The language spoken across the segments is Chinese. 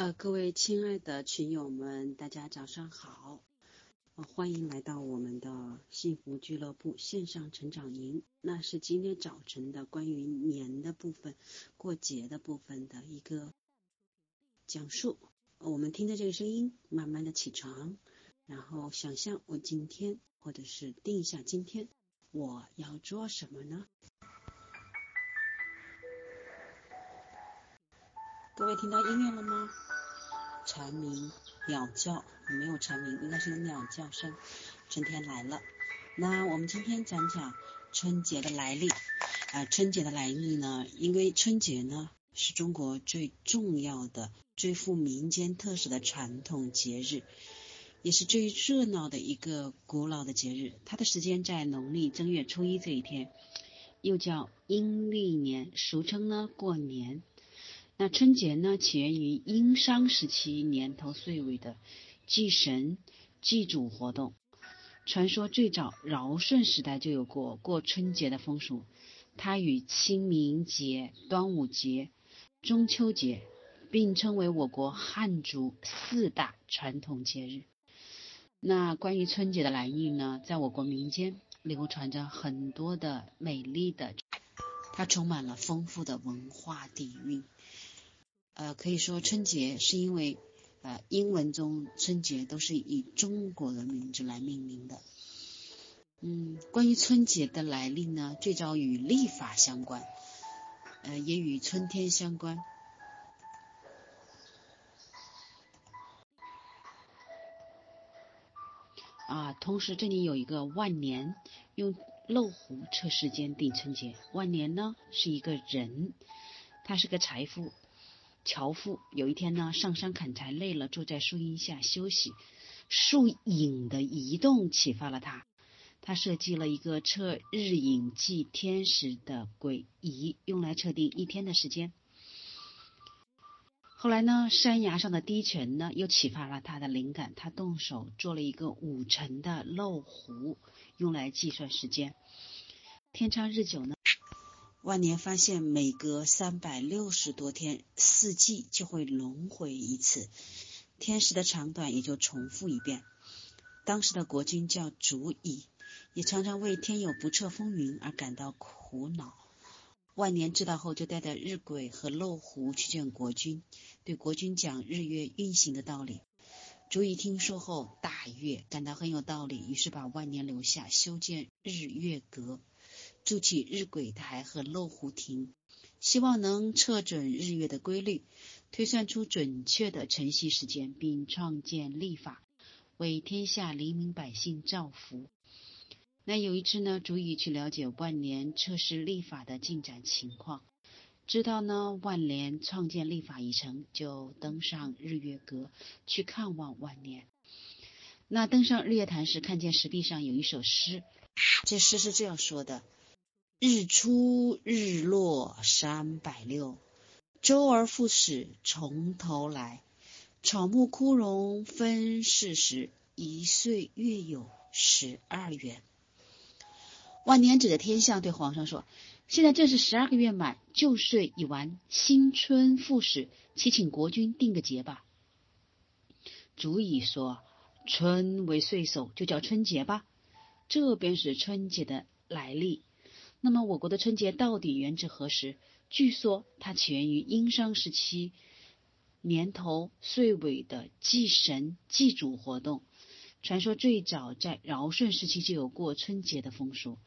呃，各位亲爱的群友们，大家早上好，欢迎来到我们的幸福俱乐部线上成长营。那是今天早晨的关于年的部分、过节的部分的一个讲述。我们听着这个声音，慢慢的起床，然后想象我今天，或者是定一下今天我要做什么呢？各位听到音乐了吗？蝉鸣、鸟叫，没有蝉鸣，应该是有鸟叫声。春天来了，那我们今天讲讲春节的来历。啊，春节的来历呢？因为春节呢是中国最重要的、最富民间特色的传统节日，也是最热闹的一个古老的节日。它的时间在农历正月初一这一天，又叫阴历年，俗称呢过年。那春节呢，起源于殷商时期年头岁尾的祭神、祭祖活动。传说最早尧舜时代就有过过春节的风俗，它与清明节、端午节、中秋节并称为我国汉族四大传统节日。那关于春节的来历呢，在我国民间流传着很多的美丽的，它充满了丰富的文化底蕴。呃，可以说春节是因为呃英文中春节都是以中国的名字来命名的。嗯，关于春节的来历呢，最早与历法相关，呃，也与春天相关。啊，同时这里有一个万年，用漏壶测时间定春节。万年呢是一个人，他是个财富。樵夫有一天呢，上山砍柴累了，坐在树荫下休息。树影的移动启发了他，他设计了一个测日影计天时的轨仪，用来测定一天的时间。后来呢，山崖上的滴泉呢，又启发了他的灵感，他动手做了一个五层的漏壶，用来计算时间。天长日久呢。万年发现，每隔三百六十多天，四季就会轮回一次，天时的长短也就重复一遍。当时的国君叫祖乙，也常常为天有不测风云而感到苦恼。万年知道后，就带着日晷和漏壶去见国君，对国君讲日月运行的道理。祖乙听说后大悦，感到很有道理，于是把万年留下修建日月阁。筑起日晷台和漏壶亭，希望能测准日月的规律，推算出准确的晨曦时间，并创建历法，为天下黎民百姓造福。那有一次呢，足以去了解万年测试历法的进展情况，知道呢万年创建历法已成，就登上日月阁去看望万年。那登上日月潭时，看见石壁上有一首诗，这诗是这样说的。日出日落三百六，周而复始从头来。草木枯荣分四时，一岁月有十二元。万年指着天象对皇上说：“现在正是十二个月满，旧岁已完，新春复始，且请国君定个节吧。”足以说：“春为岁首，就叫春节吧。”这便是春节的来历。那么，我国的春节到底源自何时？据说它起源于殷商时期年头岁尾的祭神祭祖活动。传说最早在尧舜时期就有过春节的风俗。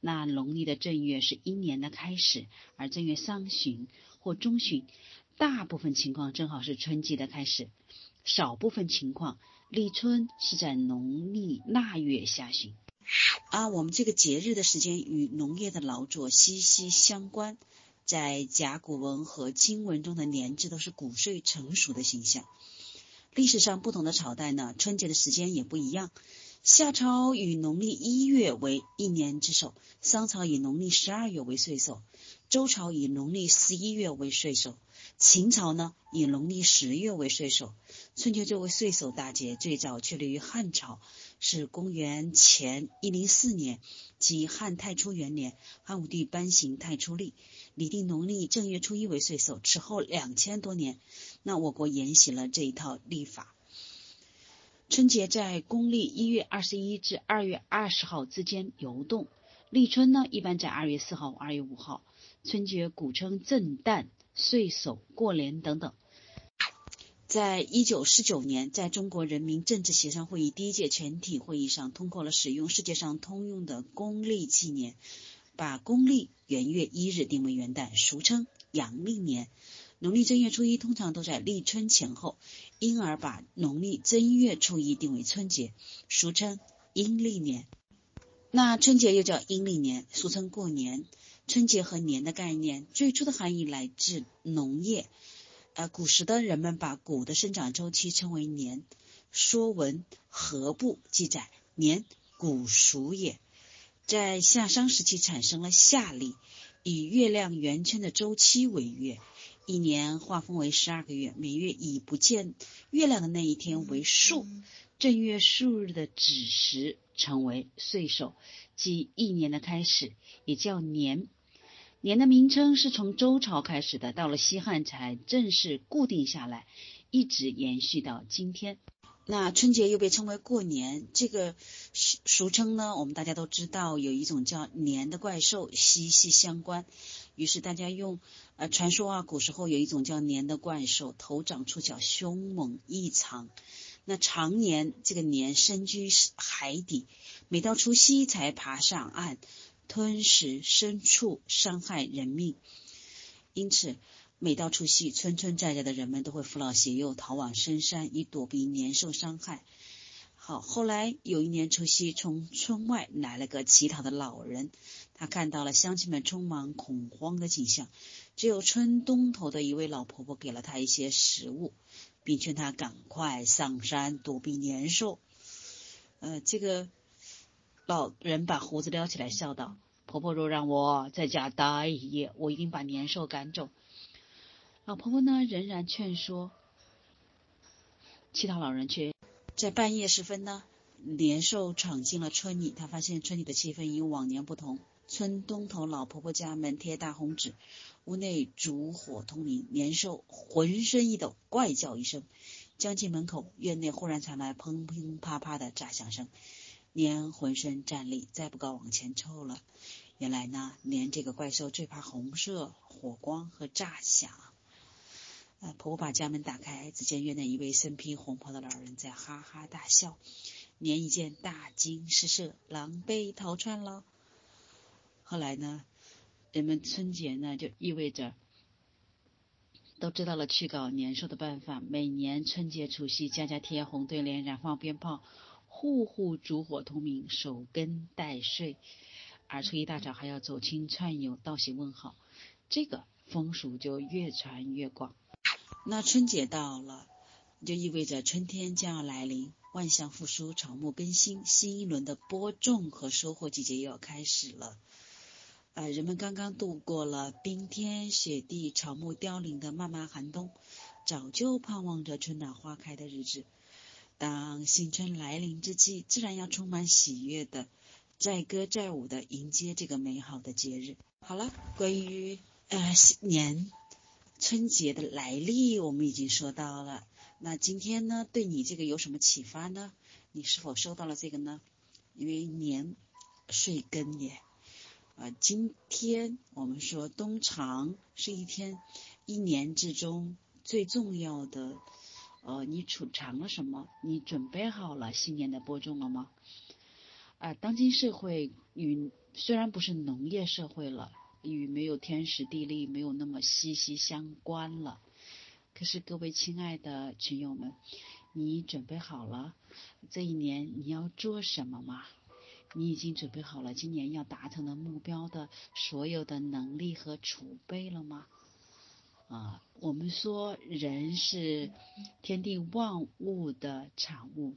那农历的正月是一年的开始，而正月上旬或中旬，大部分情况正好是春季的开始。少部分情况，立春是在农历腊月下旬。啊，我们这个节日的时间与农业的劳作息息相关。在甲骨文和金文中的年制都是谷穗成熟的形象。历史上不同的朝代呢，春节的时间也不一样。夏朝以农历一月为一年之首，商朝以农历十二月为岁首，周朝以农历十一月为岁首。秦朝呢，以农历十月为岁首。春节作为岁首大节，最早确立于汉朝，是公元前一零四年，即汉太初元年，汉武帝颁行太初历，拟定农历正月初一为岁首。此后两千多年，那我国沿袭了这一套历法。春节在公历一月二十一至二月二十号之间游动，立春呢，一般在二月四号、二月五号。春节古称正旦。岁首、过年等等，在一九四九年，在中国人民政治协商会议第一届全体会议上，通过了使用世界上通用的公历纪年，把公历元月一日定为元旦，俗称阳历年。农历正月初一通常都在立春前后，因而把农历正月初一定为春节，俗称阴历年。那春节又叫阴历年，俗称过年。春节和年的概念，最初的含义来自农业。呃，古时的人们把谷的生长周期称为年。《说文·禾部》记载：“年，谷熟也。”在夏商时期产生了夏历，以月亮圆圈的周期为月，一年划分为十二个月，每月以不见月亮的那一天为数，正月数日的子时成为岁首，即一年的开始，也叫年。年的名称是从周朝开始的，到了西汉才正式固定下来，一直延续到今天。那春节又被称为过年，这个俗称呢，我们大家都知道，有一种叫年的怪兽息息相关。于是大家用呃传说啊，古时候有一种叫年的怪兽，头长触角，凶猛异常。那常年这个年深居海底，每到除夕才爬上岸。吞食牲畜，伤害人命，因此每到除夕，村村寨寨的人们都会扶老携幼逃往深山，以躲避年兽伤害。好，后来有一年除夕，从村外来了个乞讨的老人，他看到了乡亲们匆忙恐慌的景象，只有村东头的一位老婆婆给了他一些食物，并劝他赶快上山躲避年兽。呃，这个。老人把胡子撩起来，笑道：“婆婆若让我在家待一夜，我一定把年兽赶走。”老婆婆呢，仍然劝说。乞讨老人却在半夜时分呢，年兽闯进了村里。他发现村里的气氛与往年不同。村东头老婆婆家门贴大红纸，屋内烛火通明。年兽浑身一抖，怪叫一声，将近门口，院内忽然传来砰砰啪啪的炸响声。年浑身战栗，再不敢往前凑了。原来呢，年这个怪兽最怕红色火光和炸响。呃，婆婆把家门打开，只见院内一位身披红袍的老人在哈哈大笑。年一见大惊失色，狼狈逃窜了。后来呢，人们春节呢就意味着都知道了驱赶年兽的办法。每年春节除夕，家家贴红对联，燃放鞭炮。户户烛火通明，守根待岁，而初一大早还要走亲串友，道喜问好，这个风俗就越传越广。那春节到了，就意味着春天将要来临，万象复苏，草木更新，新一轮的播种和收获季节又要开始了。呃，人们刚刚度过了冰天雪地、草木凋零的漫漫寒冬，早就盼望着春暖花开的日子。当新春来临之际，自然要充满喜悦的，载歌载舞的迎接这个美好的节日。好了，关于呃年春节的来历，我们已经说到了。那今天呢，对你这个有什么启发呢？你是否收到了这个呢？因为年岁根也，呃，今天我们说冬长是一天一年之中最重要的。呃，你储藏了什么？你准备好了新年的播种了吗？啊，当今社会与虽然不是农业社会了，与没有天时地利没有那么息息相关了。可是各位亲爱的群友们，你准备好了这一年你要做什么吗？你已经准备好了今年要达成的目标的所有的能力和储备了吗？啊，我们说人是天地万物的产物，